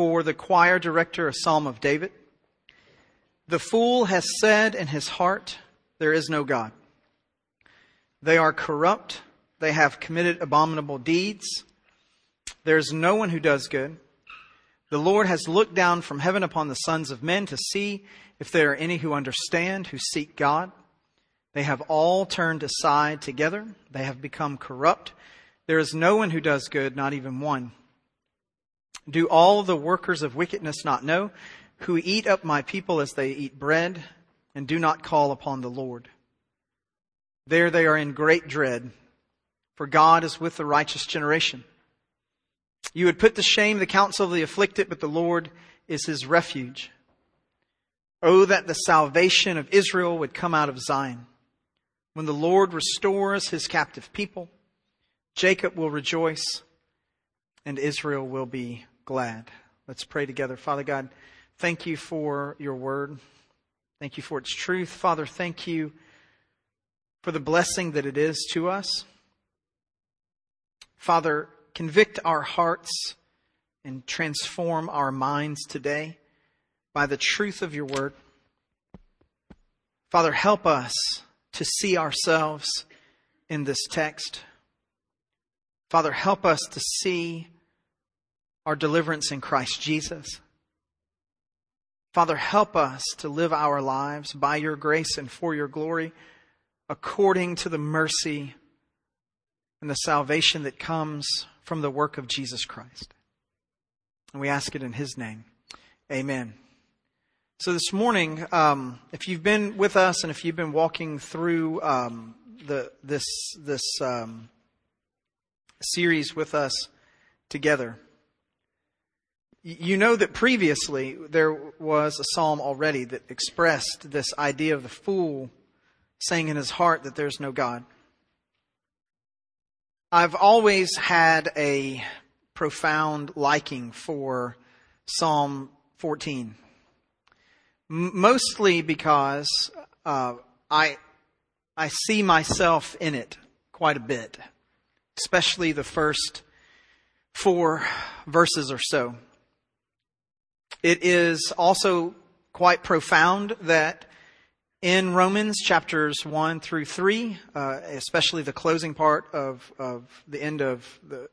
for the choir director, a psalm of David. The fool has said in his heart, There is no God. They are corrupt. They have committed abominable deeds. There is no one who does good. The Lord has looked down from heaven upon the sons of men to see if there are any who understand, who seek God. They have all turned aside together. They have become corrupt. There is no one who does good, not even one. Do all the workers of wickedness not know, who eat up my people as they eat bread, and do not call upon the Lord? There they are in great dread, for God is with the righteous generation. You would put to shame the counsel of the afflicted, but the Lord is his refuge. Oh, that the salvation of Israel would come out of Zion. When the Lord restores his captive people, Jacob will rejoice and Israel will be glad. Let's pray together. Father God, thank you for your word. Thank you for its truth. Father, thank you for the blessing that it is to us. Father, convict our hearts and transform our minds today by the truth of your word. Father, help us to see ourselves in this text. Father, help us to see our deliverance in Christ Jesus. Father, help us to live our lives by your grace and for your glory according to the mercy and the salvation that comes from the work of Jesus Christ. And we ask it in his name. Amen. So this morning, um, if you've been with us and if you've been walking through um, the, this this um, series with us together, you know that previously there was a psalm already that expressed this idea of the fool saying in his heart that there's no God. I've always had a profound liking for Psalm 14 mostly because uh, I I see myself in it quite a bit, especially the first four verses or so. It is also quite profound that in Romans chapters 1 through 3, uh, especially the closing part of, of the end of the,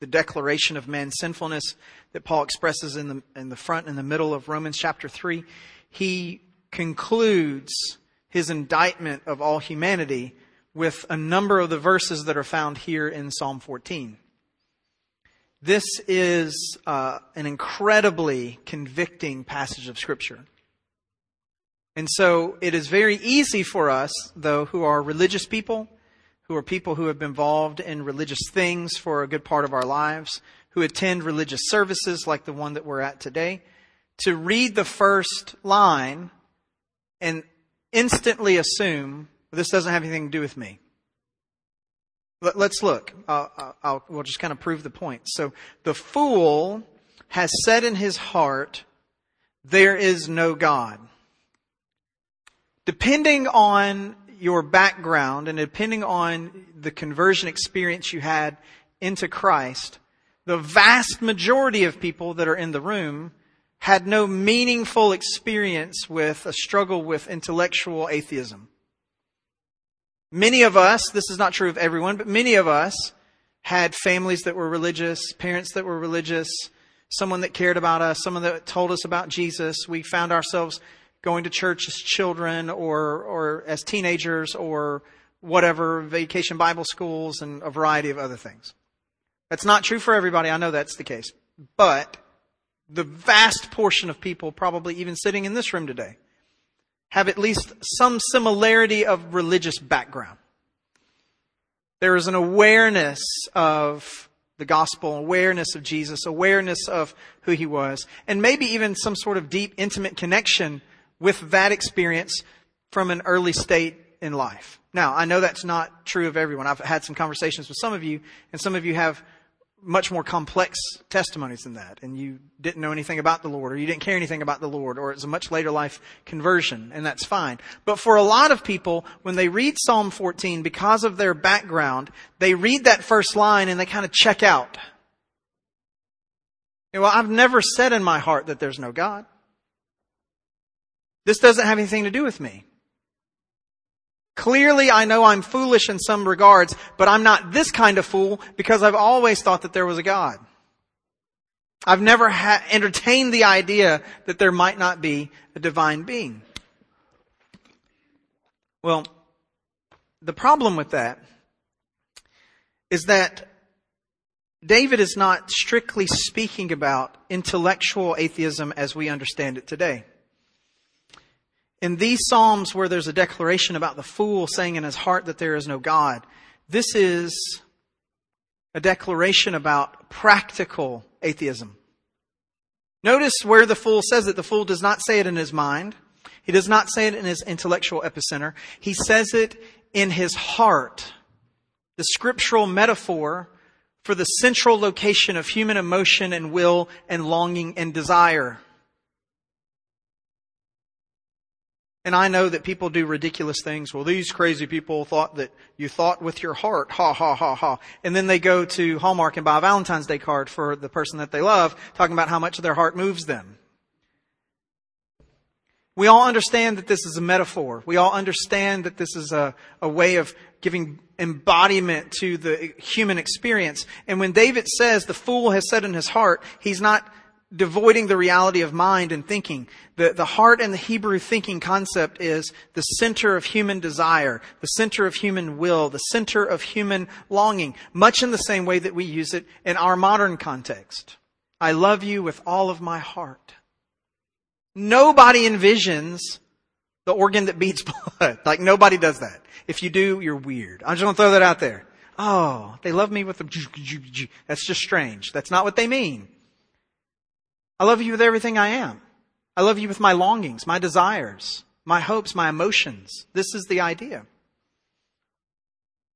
the declaration of man's sinfulness that Paul expresses in the, in the front and the middle of Romans chapter 3, he concludes his indictment of all humanity with a number of the verses that are found here in Psalm 14. This is uh, an incredibly convicting passage of Scripture. And so it is very easy for us, though, who are religious people, who are people who have been involved in religious things for a good part of our lives, who attend religious services like the one that we're at today, to read the first line and instantly assume this doesn't have anything to do with me. Let's look. I'll, I'll, we'll just kind of prove the point. So the fool has said in his heart, there is no God. Depending on your background and depending on the conversion experience you had into Christ, the vast majority of people that are in the room had no meaningful experience with a struggle with intellectual atheism. Many of us, this is not true of everyone, but many of us had families that were religious, parents that were religious, someone that cared about us, someone that told us about Jesus. We found ourselves going to church as children or, or as teenagers or whatever, vacation Bible schools and a variety of other things. That's not true for everybody. I know that's the case. But the vast portion of people, probably even sitting in this room today, have at least some similarity of religious background. There is an awareness of the gospel, awareness of Jesus, awareness of who he was, and maybe even some sort of deep, intimate connection with that experience from an early state in life. Now, I know that's not true of everyone. I've had some conversations with some of you, and some of you have much more complex testimonies than that, and you didn't know anything about the Lord, or you didn't care anything about the Lord, or it's a much later life conversion, and that's fine. But for a lot of people, when they read Psalm 14, because of their background, they read that first line and they kind of check out. Well, I've never said in my heart that there's no God. This doesn't have anything to do with me. Clearly, I know I'm foolish in some regards, but I'm not this kind of fool because I've always thought that there was a God. I've never ha- entertained the idea that there might not be a divine being. Well, the problem with that is that David is not strictly speaking about intellectual atheism as we understand it today. In these Psalms where there's a declaration about the fool saying in his heart that there is no God, this is a declaration about practical atheism. Notice where the fool says it. The fool does not say it in his mind. He does not say it in his intellectual epicenter. He says it in his heart. The scriptural metaphor for the central location of human emotion and will and longing and desire. And I know that people do ridiculous things. Well, these crazy people thought that you thought with your heart. Ha, ha, ha, ha. And then they go to Hallmark and buy a Valentine's Day card for the person that they love, talking about how much their heart moves them. We all understand that this is a metaphor. We all understand that this is a, a way of giving embodiment to the human experience. And when David says the fool has said in his heart, he's not devoiding the reality of mind and thinking. The, the heart and the Hebrew thinking concept is the center of human desire, the center of human will, the center of human longing, much in the same way that we use it in our modern context. I love you with all of my heart. Nobody envisions the organ that beats blood. like nobody does that. If you do, you're weird. I'm just going to throw that out there. Oh, they love me with the, that's just strange. That's not what they mean. I love you with everything I am. I love you with my longings, my desires, my hopes, my emotions. This is the idea.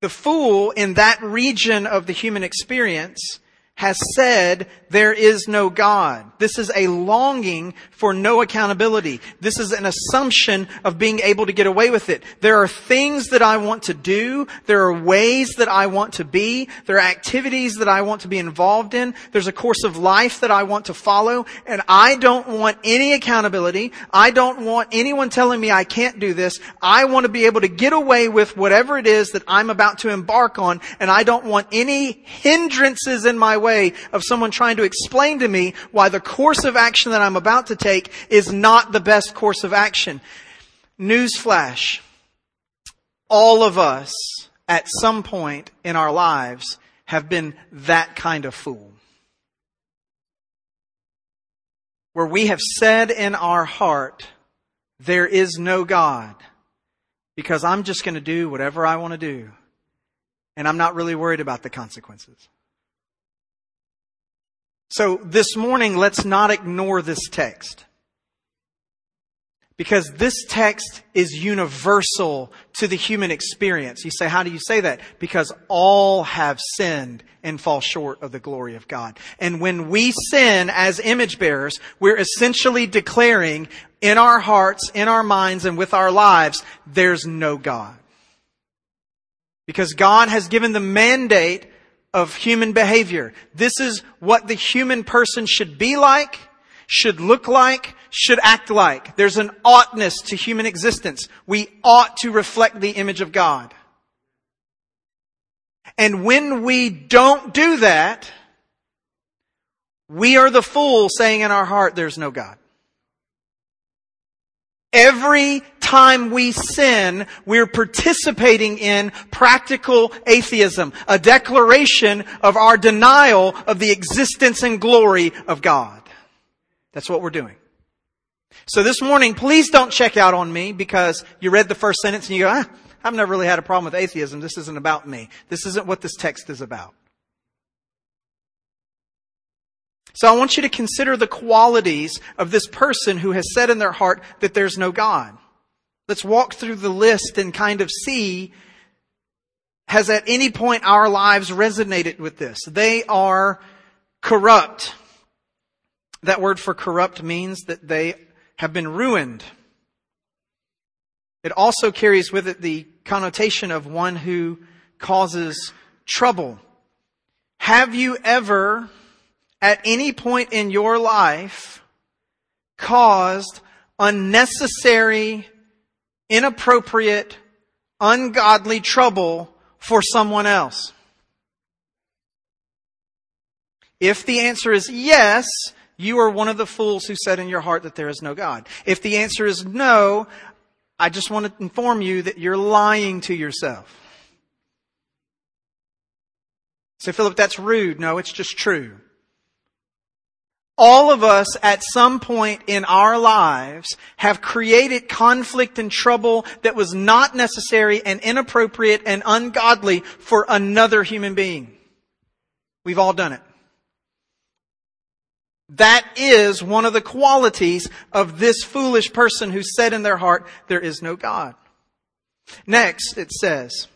The fool in that region of the human experience has said there is no God. This is a longing for no accountability. This is an assumption of being able to get away with it. There are things that I want to do. There are ways that I want to be. There are activities that I want to be involved in. There's a course of life that I want to follow. And I don't want any accountability. I don't want anyone telling me I can't do this. I want to be able to get away with whatever it is that I'm about to embark on. And I don't want any hindrances in my way of someone trying to explain to me why the course of action that I'm about to take is not the best course of action. Newsflash. All of us at some point in our lives have been that kind of fool. Where we have said in our heart, there is no God because I'm just going to do whatever I want to do. And I'm not really worried about the consequences. So this morning, let's not ignore this text. Because this text is universal to the human experience. You say, how do you say that? Because all have sinned and fall short of the glory of God. And when we sin as image bearers, we're essentially declaring in our hearts, in our minds, and with our lives, there's no God. Because God has given the mandate of human behavior. This is what the human person should be like, should look like, should act like. There's an oughtness to human existence. We ought to reflect the image of God. And when we don't do that, we are the fool saying in our heart, there's no God. Every time we sin, we're participating in practical atheism, a declaration of our denial of the existence and glory of God. That's what we're doing. So this morning, please don't check out on me because you read the first sentence and you go, ah, I've never really had a problem with atheism. This isn't about me. This isn't what this text is about. So I want you to consider the qualities of this person who has said in their heart that there's no God. Let's walk through the list and kind of see has at any point our lives resonated with this. They are corrupt. That word for corrupt means that they have been ruined. It also carries with it the connotation of one who causes trouble. Have you ever at any point in your life caused unnecessary, inappropriate, ungodly trouble for someone else? If the answer is yes, you are one of the fools who said in your heart that there is no God. If the answer is no, I just want to inform you that you're lying to yourself. Say, Philip, that's rude. No, it's just true. All of us at some point in our lives have created conflict and trouble that was not necessary and inappropriate and ungodly for another human being. We've all done it. That is one of the qualities of this foolish person who said in their heart, there is no God. Next, it says,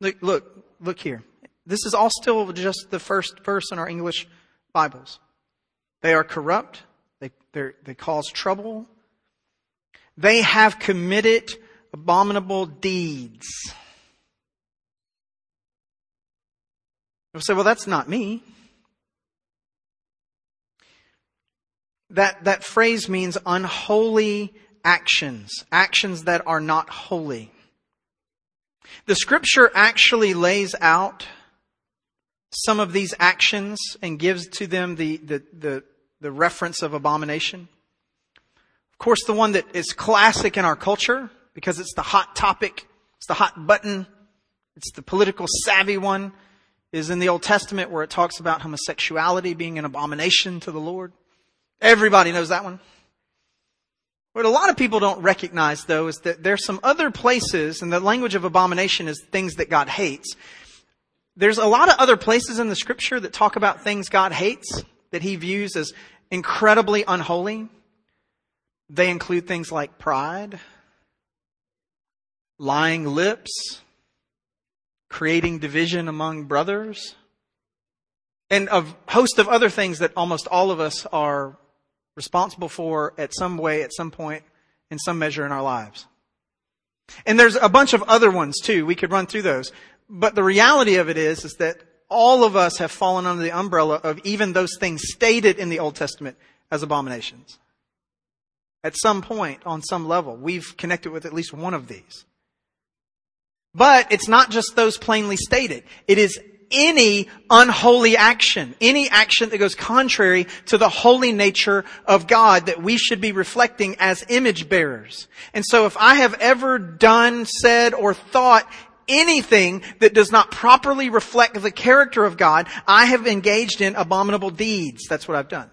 look, look, look here. This is all still just the first verse in our English Bibles. They are corrupt. They, they cause trouble. They have committed abominable deeds. You'll say, well, that's not me. That, that phrase means unholy actions, actions that are not holy. The scripture actually lays out some of these actions and gives to them the, the, the, the reference of abomination. Of course, the one that is classic in our culture because it's the hot topic, it's the hot button, it's the political savvy one is in the Old Testament where it talks about homosexuality being an abomination to the Lord. Everybody knows that one. What a lot of people don't recognize, though, is that there's some other places, and the language of abomination is things that God hates. There's a lot of other places in the scripture that talk about things God hates, that he views as incredibly unholy. They include things like pride, lying lips, creating division among brothers, and a host of other things that almost all of us are responsible for at some way, at some point, in some measure in our lives. And there's a bunch of other ones too. We could run through those. But the reality of it is, is that all of us have fallen under the umbrella of even those things stated in the Old Testament as abominations. At some point, on some level, we've connected with at least one of these. But it's not just those plainly stated. It is any unholy action, any action that goes contrary to the holy nature of God that we should be reflecting as image bearers. And so if I have ever done, said, or thought anything that does not properly reflect the character of God, I have engaged in abominable deeds. That's what I've done.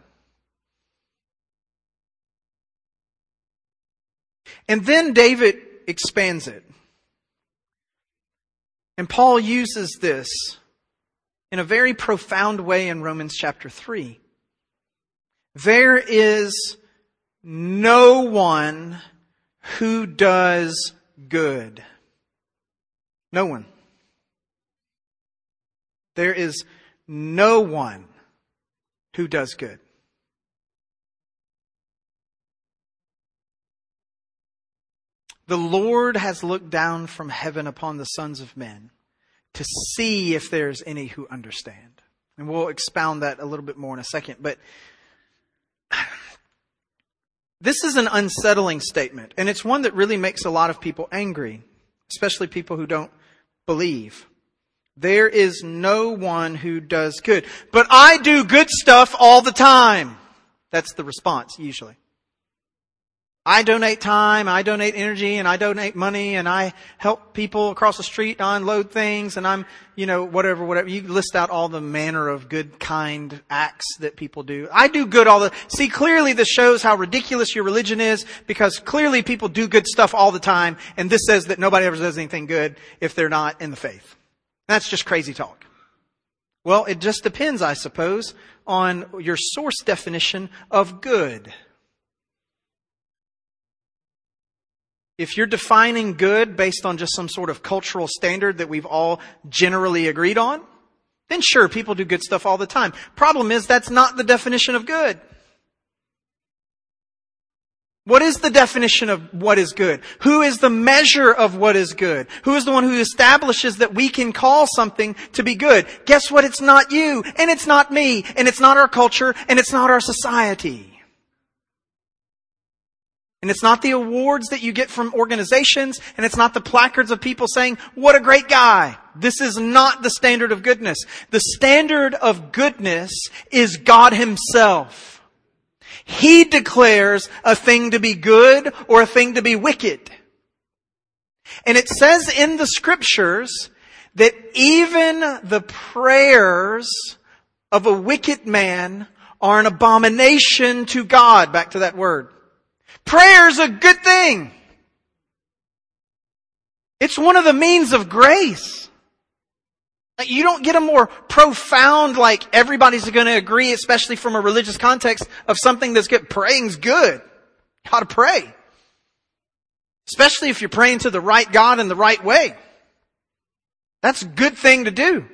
And then David expands it. And Paul uses this in a very profound way in Romans chapter 3. There is no one who does good. No one. There is no one who does good. The Lord has looked down from heaven upon the sons of men to see if there's any who understand. And we'll expound that a little bit more in a second. But this is an unsettling statement, and it's one that really makes a lot of people angry, especially people who don't believe. There is no one who does good. But I do good stuff all the time. That's the response, usually. I donate time, I donate energy, and I donate money, and I help people across the street unload things, and I'm, you know, whatever, whatever. You list out all the manner of good, kind acts that people do. I do good all the, see, clearly this shows how ridiculous your religion is, because clearly people do good stuff all the time, and this says that nobody ever does anything good if they're not in the faith. That's just crazy talk. Well, it just depends, I suppose, on your source definition of good. If you're defining good based on just some sort of cultural standard that we've all generally agreed on, then sure, people do good stuff all the time. Problem is, that's not the definition of good. What is the definition of what is good? Who is the measure of what is good? Who is the one who establishes that we can call something to be good? Guess what? It's not you, and it's not me, and it's not our culture, and it's not our society. And it's not the awards that you get from organizations, and it's not the placards of people saying, what a great guy. This is not the standard of goodness. The standard of goodness is God Himself. He declares a thing to be good or a thing to be wicked. And it says in the scriptures that even the prayers of a wicked man are an abomination to God. Back to that word. Prayer's a good thing. It's one of the means of grace. You don't get a more profound, like everybody's going to agree, especially from a religious context, of something that's good. Praying's good. How to pray. Especially if you're praying to the right God in the right way. That's a good thing to do.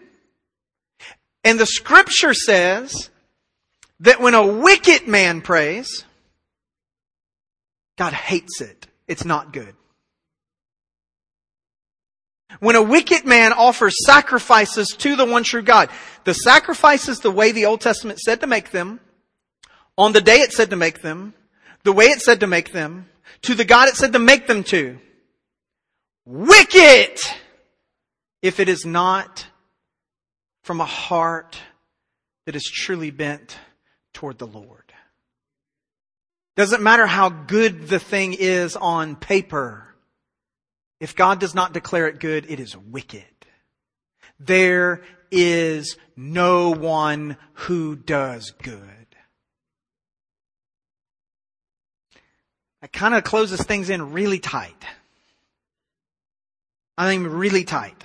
And the scripture says that when a wicked man prays, God hates it. It's not good. When a wicked man offers sacrifices to the one true God, the sacrifices the way the Old Testament said to make them, on the day it said to make them, the way it said to make them, to the God it said to make them to. Wicked! If it is not from a heart that is truly bent toward the Lord. Doesn't matter how good the thing is on paper. If God does not declare it good, it is wicked. There is no one who does good. That kind of closes things in really tight. I mean, really tight.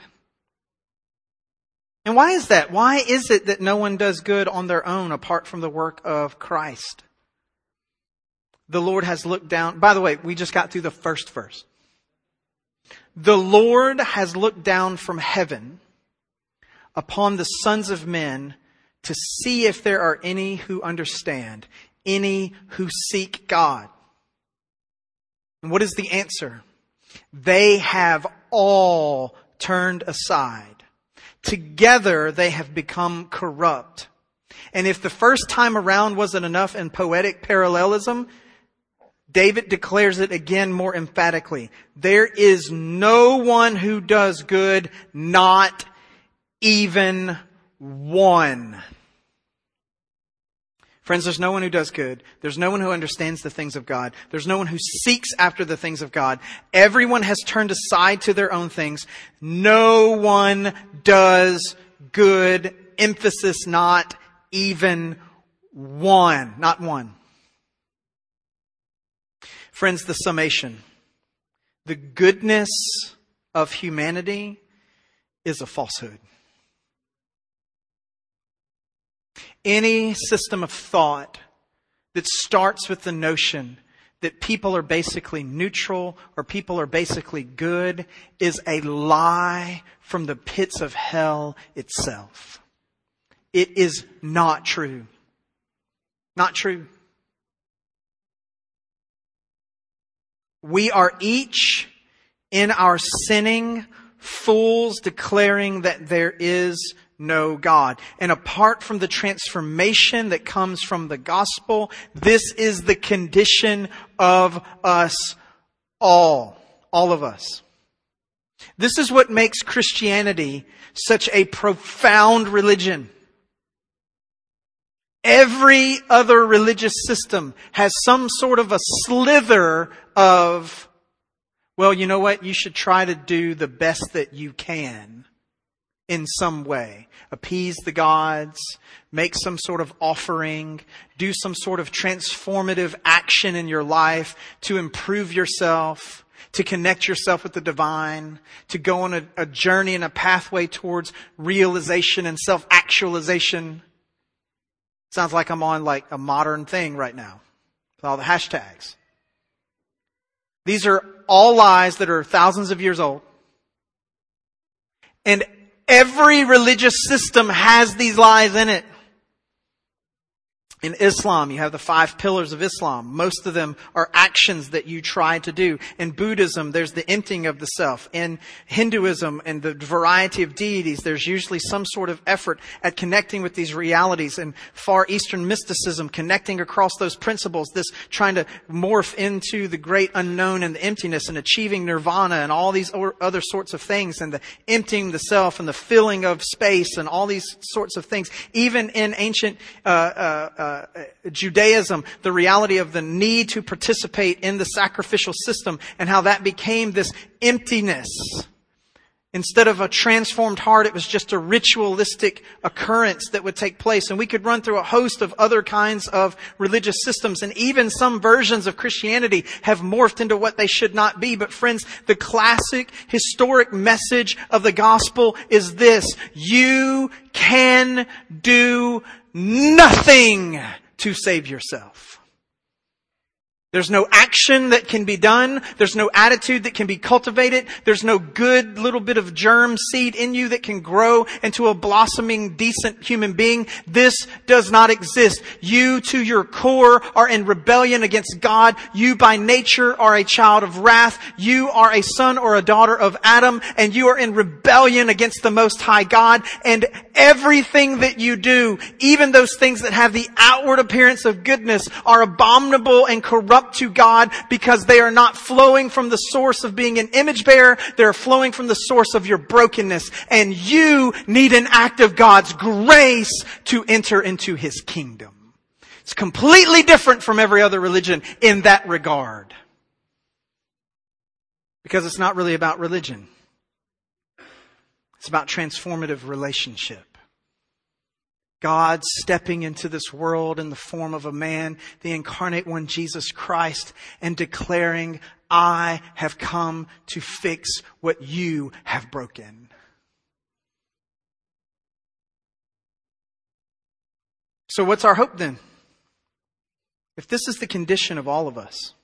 And why is that? Why is it that no one does good on their own apart from the work of Christ? The Lord has looked down. By the way, we just got through the first verse. The Lord has looked down from heaven upon the sons of men to see if there are any who understand, any who seek God. And what is the answer? They have all turned aside. Together they have become corrupt. And if the first time around wasn't enough in poetic parallelism, David declares it again more emphatically. There is no one who does good, not even one. Friends, there's no one who does good. There's no one who understands the things of God. There's no one who seeks after the things of God. Everyone has turned aside to their own things. No one does good. Emphasis not even one. Not one. Friends, the summation. The goodness of humanity is a falsehood. Any system of thought that starts with the notion that people are basically neutral or people are basically good is a lie from the pits of hell itself. It is not true. Not true. We are each in our sinning fools declaring that there is no God. And apart from the transformation that comes from the gospel, this is the condition of us all. All of us. This is what makes Christianity such a profound religion. Every other religious system has some sort of a slither of, well, you know what? You should try to do the best that you can in some way. Appease the gods, make some sort of offering, do some sort of transformative action in your life to improve yourself, to connect yourself with the divine, to go on a, a journey and a pathway towards realization and self-actualization. Sounds like I'm on like a modern thing right now with all the hashtags. These are all lies that are thousands of years old. And every religious system has these lies in it. In Islam, you have the five pillars of Islam. Most of them are actions that you try to do. In Buddhism, there's the emptying of the self. In Hinduism and the variety of deities, there's usually some sort of effort at connecting with these realities. In Far Eastern mysticism, connecting across those principles, this trying to morph into the great unknown and the emptiness and achieving nirvana and all these other sorts of things and the emptying the self and the filling of space and all these sorts of things. Even in ancient, uh, uh, uh Judaism, the reality of the need to participate in the sacrificial system and how that became this emptiness. Instead of a transformed heart, it was just a ritualistic occurrence that would take place. And we could run through a host of other kinds of religious systems. And even some versions of Christianity have morphed into what they should not be. But friends, the classic historic message of the gospel is this. You can do nothing to save yourself. There's no action that can be done. There's no attitude that can be cultivated. There's no good little bit of germ seed in you that can grow into a blossoming, decent human being. This does not exist. You to your core are in rebellion against God. You by nature are a child of wrath. You are a son or a daughter of Adam and you are in rebellion against the Most High God and everything that you do, even those things that have the outward appearance of goodness are abominable and corrupt up to God because they are not flowing from the source of being an image bearer. They're flowing from the source of your brokenness. And you need an act of God's grace to enter into His kingdom. It's completely different from every other religion in that regard. Because it's not really about religion. It's about transformative relationship. God stepping into this world in the form of a man, the incarnate one, Jesus Christ, and declaring, I have come to fix what you have broken. So what's our hope then? If this is the condition of all of us,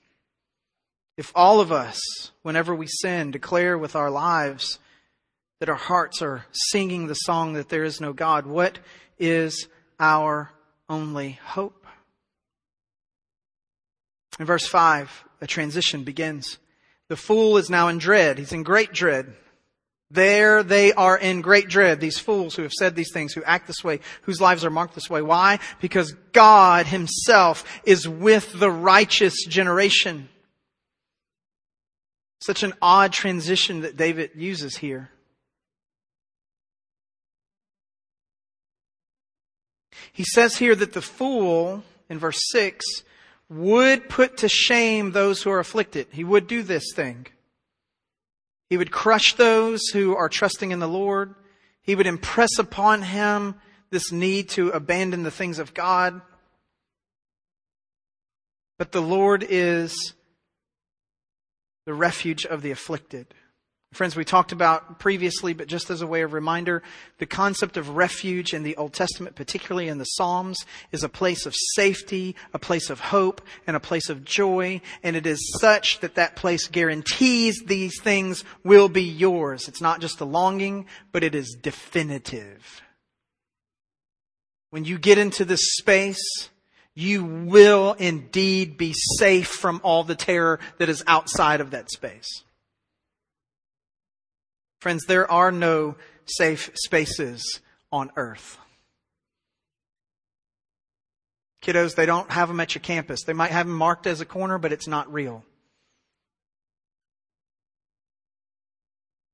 if all of us, whenever we sin, declare with our lives that our hearts are singing the song that there is no God, what is our only hope. In verse 5, a transition begins. The fool is now in dread. He's in great dread. There they are in great dread, these fools who have said these things, who act this way, whose lives are marked this way. Why? Because God himself is with the righteous generation. Such an odd transition that David uses here. He says here that the fool, in verse 6, would put to shame those who are afflicted. He would do this thing. He would crush those who are trusting in the Lord. He would impress upon him this need to abandon the things of God. But the Lord is the refuge of the afflicted. Friends, we talked about previously, but just as a way of reminder, the concept of refuge in the Old Testament, particularly in the Psalms, is a place of safety, a place of hope, and a place of joy. And it is such that that place guarantees these things will be yours. It's not just a longing, but it is definitive. When you get into this space, you will indeed be safe from all the terror that is outside of that space. Friends, there are no safe spaces on earth. Kiddos, they don't have them at your campus. They might have them marked as a corner, but it's not real.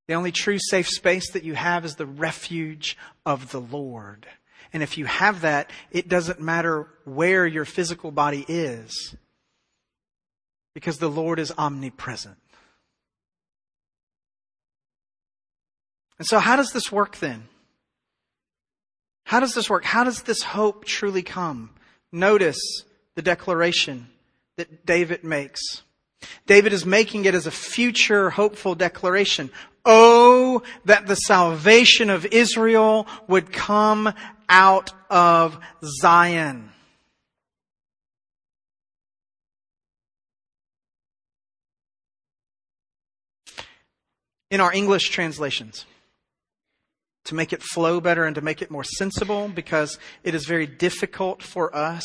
The only true safe space that you have is the refuge of the Lord. And if you have that, it doesn't matter where your physical body is because the Lord is omnipresent. And so how does this work then? How does this work? How does this hope truly come? Notice the declaration that David makes. David is making it as a future hopeful declaration. Oh, that the salvation of Israel would come out of Zion. In our English translations, to make it flow better and to make it more sensible because it is very difficult for us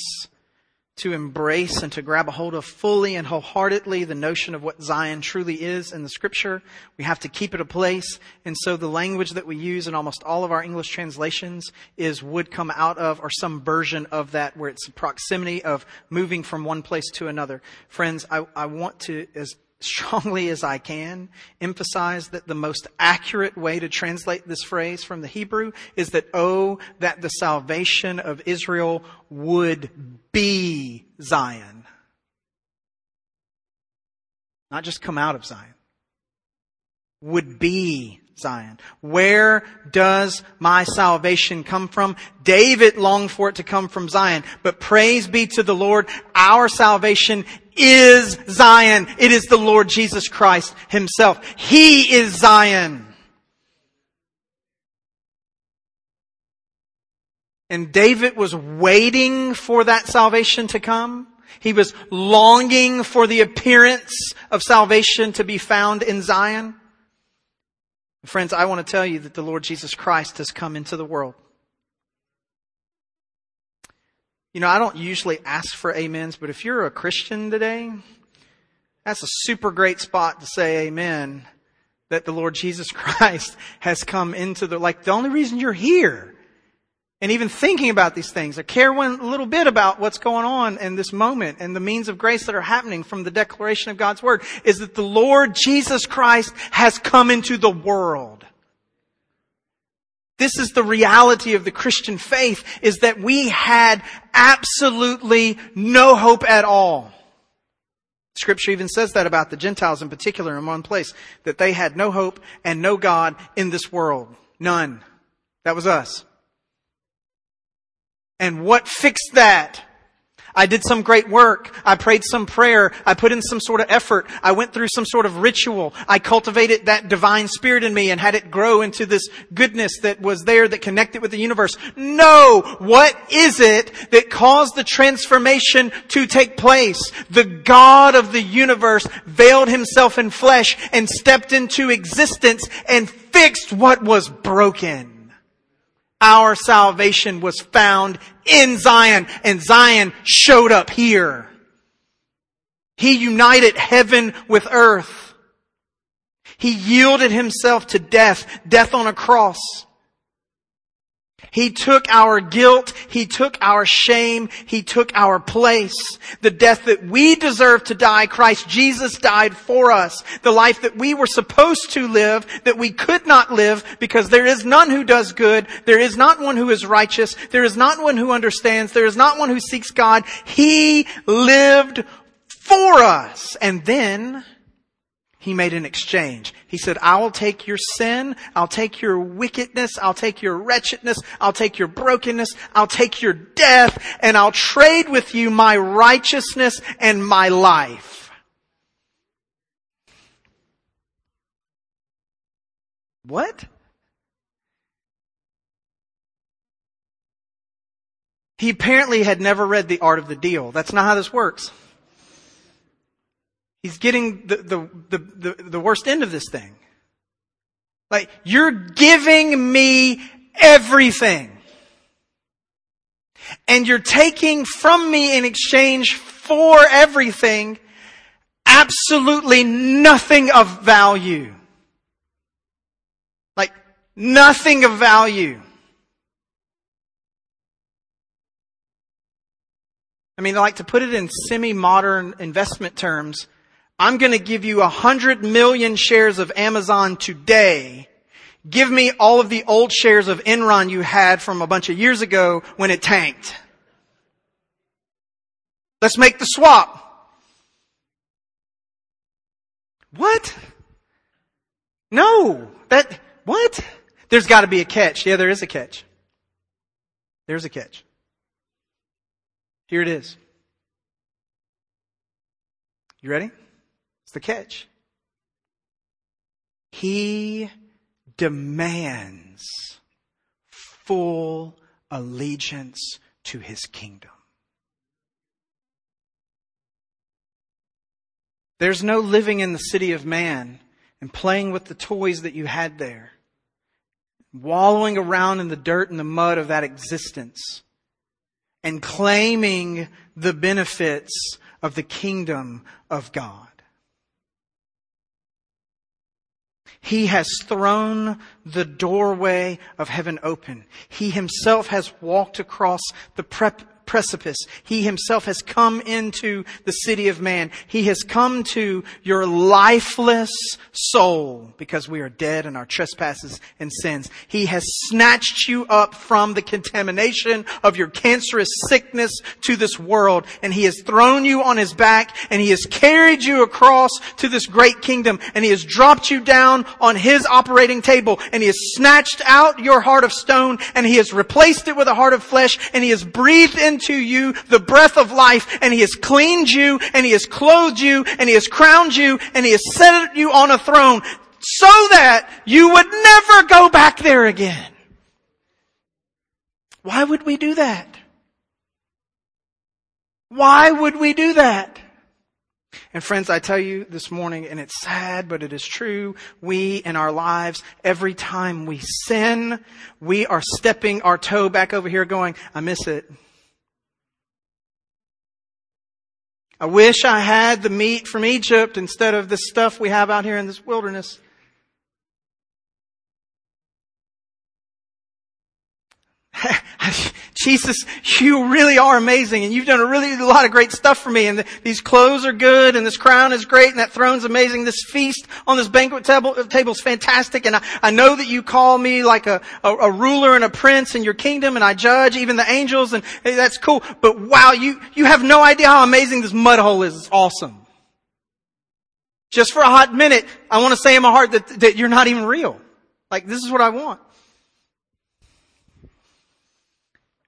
to embrace and to grab a hold of fully and wholeheartedly the notion of what Zion truly is in the scripture. We have to keep it a place. And so the language that we use in almost all of our English translations is would come out of or some version of that where it's proximity of moving from one place to another. Friends, I, I want to, as strongly as I can emphasize that the most accurate way to translate this phrase from the Hebrew is that, oh, that the salvation of Israel would be Zion. Not just come out of Zion. Would be Zion. Where does my salvation come from? David longed for it to come from Zion, but praise be to the Lord, our salvation is Zion. It is the Lord Jesus Christ himself. He is Zion. And David was waiting for that salvation to come. He was longing for the appearance of salvation to be found in Zion. Friends, I want to tell you that the Lord Jesus Christ has come into the world. You know, I don't usually ask for amens, but if you're a Christian today, that's a super great spot to say amen that the Lord Jesus Christ has come into the, like the only reason you're here and even thinking about these things, I care one little bit about what's going on in this moment and the means of grace that are happening from the declaration of God's word is that the Lord Jesus Christ has come into the world. This is the reality of the Christian faith is that we had absolutely no hope at all. Scripture even says that about the Gentiles in particular in one place, that they had no hope and no God in this world. None. That was us. And what fixed that? I did some great work. I prayed some prayer. I put in some sort of effort. I went through some sort of ritual. I cultivated that divine spirit in me and had it grow into this goodness that was there that connected with the universe. No! What is it that caused the transformation to take place? The God of the universe veiled himself in flesh and stepped into existence and fixed what was broken our salvation was found in Zion and Zion showed up here. He united heaven with earth. He yielded himself to death, death on a cross. He took our guilt. He took our shame. He took our place. The death that we deserve to die, Christ Jesus died for us. The life that we were supposed to live, that we could not live because there is none who does good. There is not one who is righteous. There is not one who understands. There is not one who seeks God. He lived for us. And then he made an exchange. He said, I will take your sin, I'll take your wickedness, I'll take your wretchedness, I'll take your brokenness, I'll take your death, and I'll trade with you my righteousness and my life. What? He apparently had never read The Art of the Deal. That's not how this works. He's getting the, the, the, the, worst end of this thing. Like, you're giving me everything. And you're taking from me in exchange for everything absolutely nothing of value. Like, nothing of value. I mean, I like to put it in semi-modern investment terms. I'm going to give you a hundred million shares of Amazon today. Give me all of the old shares of Enron you had from a bunch of years ago when it tanked. Let's make the swap. What? No. That, what? There's gotta be a catch. Yeah, there is a catch. There's a catch. Here it is. You ready? The catch. He demands full allegiance to his kingdom. There's no living in the city of man and playing with the toys that you had there. wallowing around in the dirt and the mud of that existence and claiming the benefits of the kingdom of God. He has thrown the doorway of heaven open. He himself has walked across the prep precipice. He himself has come into the city of man. He has come to your lifeless soul because we are dead in our trespasses and sins. He has snatched you up from the contamination of your cancerous sickness to this world and he has thrown you on his back and he has carried you across to this great kingdom and he has dropped you down on his operating table and he has snatched out your heart of stone and he has replaced it with a heart of flesh and he has breathed in into you the breath of life and He has cleaned you and He has clothed you and He has crowned you and He has set you on a throne so that you would never go back there again. Why would we do that? Why would we do that? And friends, I tell you this morning, and it's sad, but it is true, we in our lives, every time we sin, we are stepping our toe back over here going, I miss it. I wish I had the meat from Egypt instead of the stuff we have out here in this wilderness. Jesus, you really are amazing and you've done a really a lot of great stuff for me and the, these clothes are good and this crown is great and that throne's amazing. This feast on this banquet table, uh, table is fantastic and I, I know that you call me like a, a, a, ruler and a prince in your kingdom and I judge even the angels and hey, that's cool. But wow, you, you have no idea how amazing this mud hole is. It's awesome. Just for a hot minute, I want to say in my heart that, that you're not even real. Like this is what I want.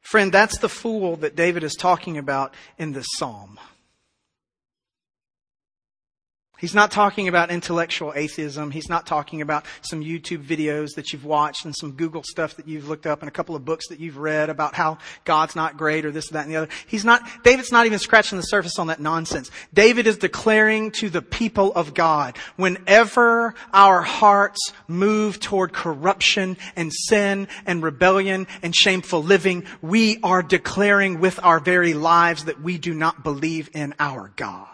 Friend, that's the fool that David is talking about in this psalm. He's not talking about intellectual atheism. He's not talking about some YouTube videos that you've watched and some Google stuff that you've looked up and a couple of books that you've read about how God's not great or this, that, and the other. He's not, David's not even scratching the surface on that nonsense. David is declaring to the people of God, whenever our hearts move toward corruption and sin and rebellion and shameful living, we are declaring with our very lives that we do not believe in our God.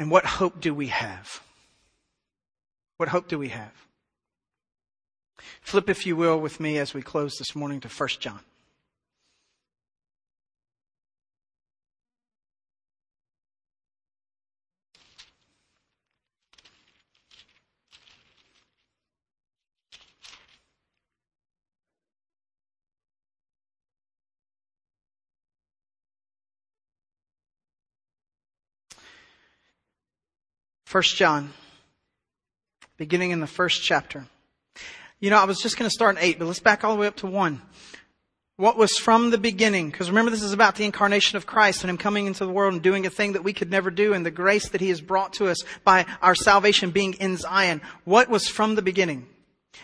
And what hope do we have? What hope do we have? Flip, if you will, with me as we close this morning to 1 John. First John, beginning in the first chapter. You know, I was just going to start in eight, but let's back all the way up to one. What was from the beginning, because remember this is about the incarnation of Christ and Him coming into the world and doing a thing that we could never do and the grace that He has brought to us by our salvation being in Zion. What was from the beginning?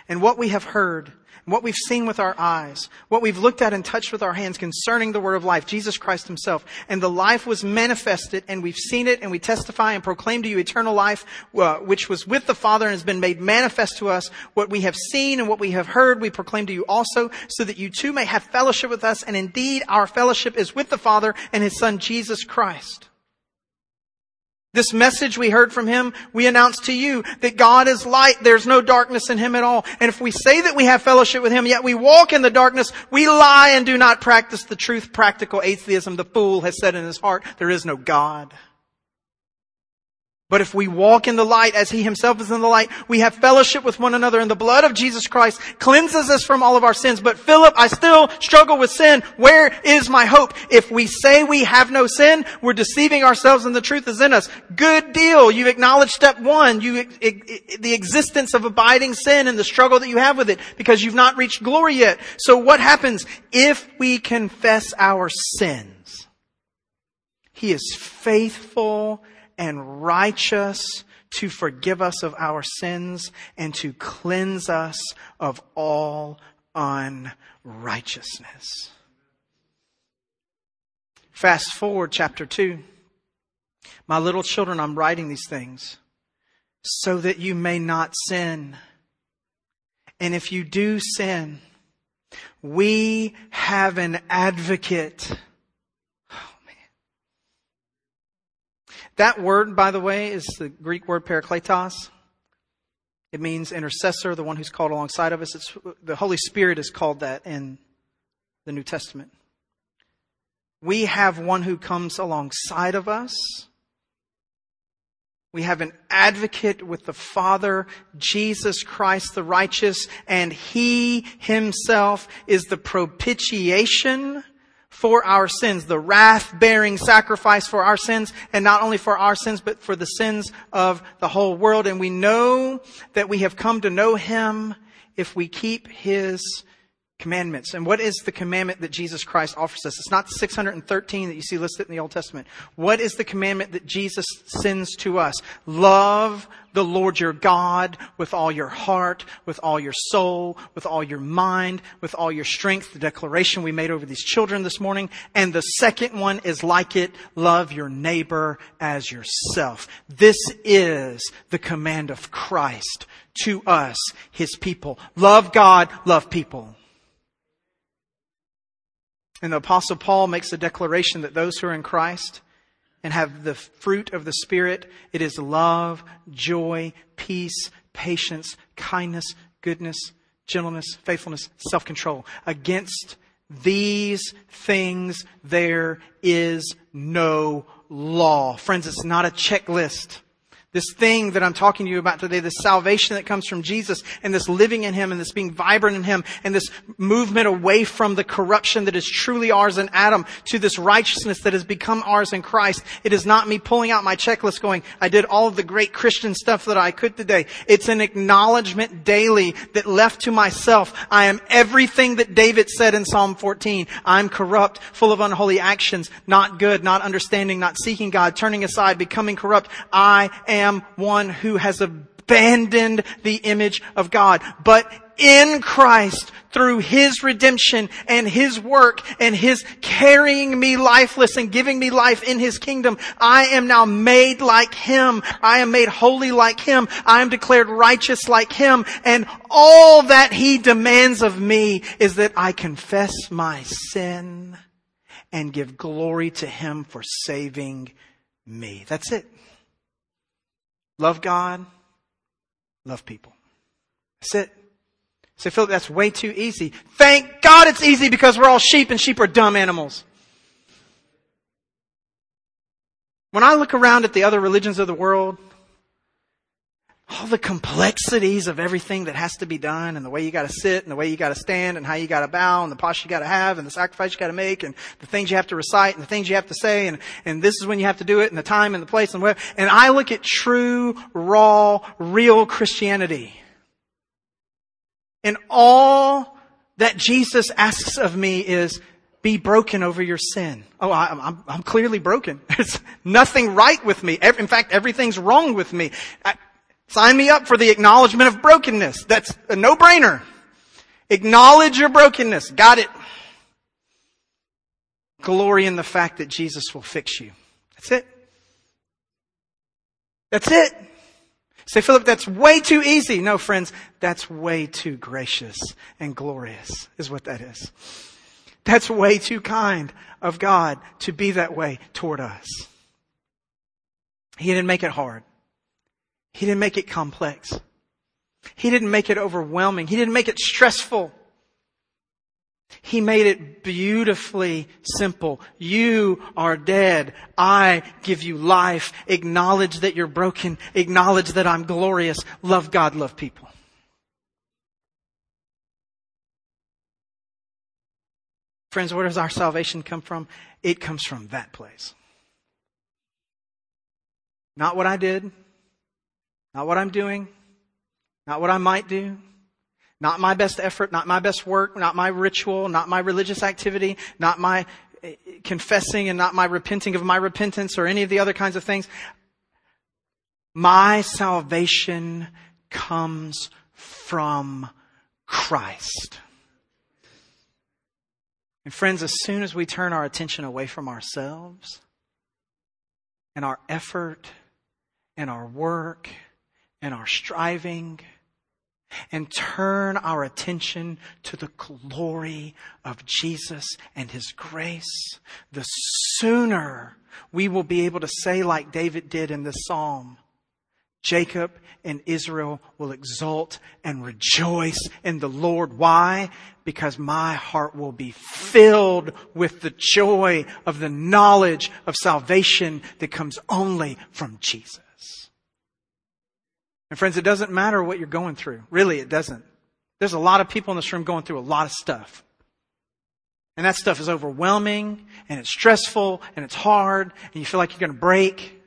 And what we have heard what we've seen with our eyes, what we've looked at and touched with our hands concerning the word of life, Jesus Christ himself. And the life was manifested and we've seen it and we testify and proclaim to you eternal life, uh, which was with the Father and has been made manifest to us. What we have seen and what we have heard, we proclaim to you also so that you too may have fellowship with us. And indeed, our fellowship is with the Father and his son, Jesus Christ. This message we heard from him, we announce to you that God is light. There's no darkness in him at all. And if we say that we have fellowship with him, yet we walk in the darkness, we lie and do not practice the truth. Practical atheism. The fool has said in his heart, there is no God. But if we walk in the light as he himself is in the light, we have fellowship with one another and the blood of Jesus Christ cleanses us from all of our sins. But Philip, I still struggle with sin. Where is my hope? If we say we have no sin, we're deceiving ourselves and the truth is in us. Good deal. You've acknowledged step one, you, the existence of abiding sin and the struggle that you have with it because you've not reached glory yet. So what happens if we confess our sins? He is faithful and righteous to forgive us of our sins and to cleanse us of all unrighteousness. Fast forward chapter 2. My little children, I'm writing these things so that you may not sin. And if you do sin, we have an advocate. Oh, man. That word, by the way, is the Greek word parakletos. It means intercessor, the one who's called alongside of us. It's, the Holy Spirit is called that in the New Testament. We have one who comes alongside of us we have an advocate with the Father, Jesus Christ the righteous, and He Himself is the propitiation for our sins, the wrath bearing sacrifice for our sins, and not only for our sins, but for the sins of the whole world. And we know that we have come to know Him if we keep His commandments. And what is the commandment that Jesus Christ offers us? It's not the 613 that you see listed in the Old Testament. What is the commandment that Jesus sends to us? Love the Lord your God with all your heart, with all your soul, with all your mind, with all your strength. The declaration we made over these children this morning. And the second one is like it, love your neighbor as yourself. This is the command of Christ to us, His people. Love God, love people. And the apostle Paul makes a declaration that those who are in Christ and have the fruit of the Spirit, it is love, joy, peace, patience, kindness, goodness, gentleness, faithfulness, self-control. Against these things there is no law. Friends, it's not a checklist. This thing that I'm talking to you about today, this salvation that comes from Jesus and this living in Him and this being vibrant in Him and this movement away from the corruption that is truly ours in Adam to this righteousness that has become ours in Christ. It is not me pulling out my checklist going, I did all of the great Christian stuff that I could today. It's an acknowledgement daily that left to myself, I am everything that David said in Psalm 14. I'm corrupt, full of unholy actions, not good, not understanding, not seeking God, turning aside, becoming corrupt. I am am one who has abandoned the image of God. But in Christ, through His redemption and His work and His carrying me lifeless and giving me life in His kingdom, I am now made like Him. I am made holy like Him. I am declared righteous like Him. And all that He demands of me is that I confess my sin and give glory to Him for saving me. That's it. Love God, love people. That's it. Say, Philip, that's way too easy. Thank God it's easy because we're all sheep and sheep are dumb animals. When I look around at the other religions of the world, all the complexities of everything that has to be done and the way you gotta sit and the way you gotta stand and how you gotta bow and the posture you gotta have and the sacrifice you gotta make and the things you have to recite and the things you have to say and, and this is when you have to do it and the time and the place and where. And I look at true, raw, real Christianity. And all that Jesus asks of me is, be broken over your sin. Oh, I, am I'm clearly broken. There's nothing right with me. In fact, everything's wrong with me. I, Sign me up for the acknowledgement of brokenness. That's a no-brainer. Acknowledge your brokenness. Got it. Glory in the fact that Jesus will fix you. That's it. That's it. Say, Philip, that's way too easy. No, friends, that's way too gracious and glorious is what that is. That's way too kind of God to be that way toward us. He didn't make it hard. He didn't make it complex. He didn't make it overwhelming. He didn't make it stressful. He made it beautifully simple. You are dead. I give you life. Acknowledge that you're broken. Acknowledge that I'm glorious. Love God, love people. Friends, where does our salvation come from? It comes from that place. Not what I did, not what I'm doing, not what I might do, not my best effort, not my best work, not my ritual, not my religious activity, not my eh, confessing and not my repenting of my repentance or any of the other kinds of things. My salvation comes from Christ. And friends, as soon as we turn our attention away from ourselves and our effort and our work and our striving and turn our attention to the glory of Jesus and His grace, the sooner we will be able to say like David did in this psalm, Jacob and Israel will exult and rejoice in the Lord. Why? Because my heart will be filled with the joy of the knowledge of salvation that comes only from Jesus. And friends, it doesn't matter what you're going through. Really, it doesn't. There's a lot of people in this room going through a lot of stuff. And that stuff is overwhelming and it's stressful and it's hard and you feel like you're going to break.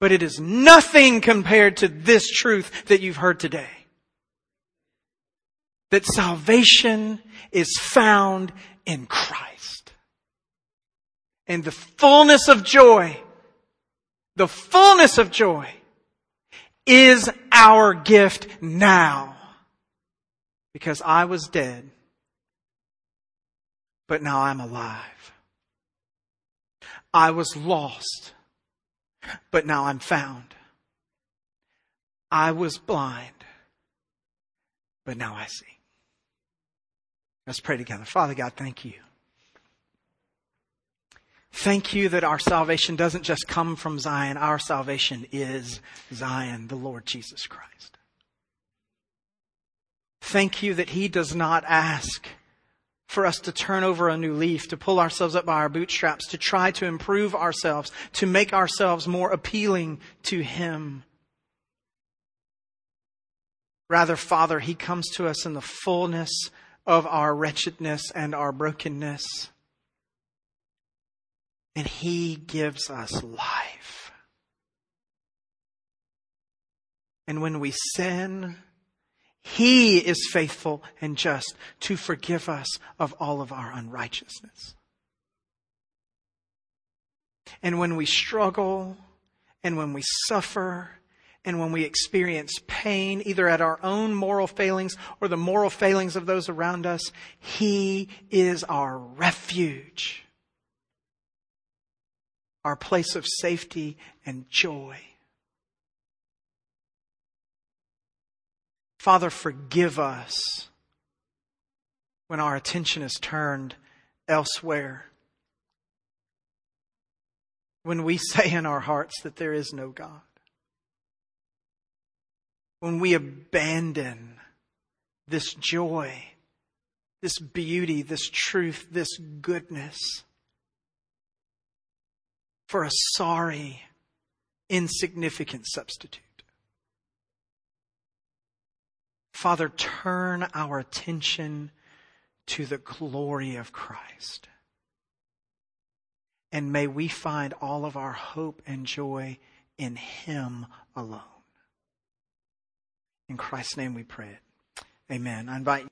But it is nothing compared to this truth that you've heard today. That salvation is found in Christ. And the fullness of joy, the fullness of joy is our gift now. Because I was dead, but now I'm alive. I was lost, but now I'm found. I was blind, but now I see. Let's pray together. Father God, thank you. Thank you that our salvation doesn't just come from Zion. Our salvation is Zion, the Lord Jesus Christ. Thank you that He does not ask for us to turn over a new leaf, to pull ourselves up by our bootstraps, to try to improve ourselves, to make ourselves more appealing to Him. Rather, Father, He comes to us in the fullness of our wretchedness and our brokenness. And He gives us life. And when we sin, He is faithful and just to forgive us of all of our unrighteousness. And when we struggle, and when we suffer, and when we experience pain, either at our own moral failings or the moral failings of those around us, He is our refuge our place of safety and joy. Father, forgive us when our attention is turned elsewhere. When we say in our hearts that there is no God. When we abandon this joy, this beauty, this truth, this goodness for a sorry, insignificant substitute. Father, turn our attention to the glory of Christ. And may we find all of our hope and joy in Him alone. In Christ's name we pray it. Amen. I invite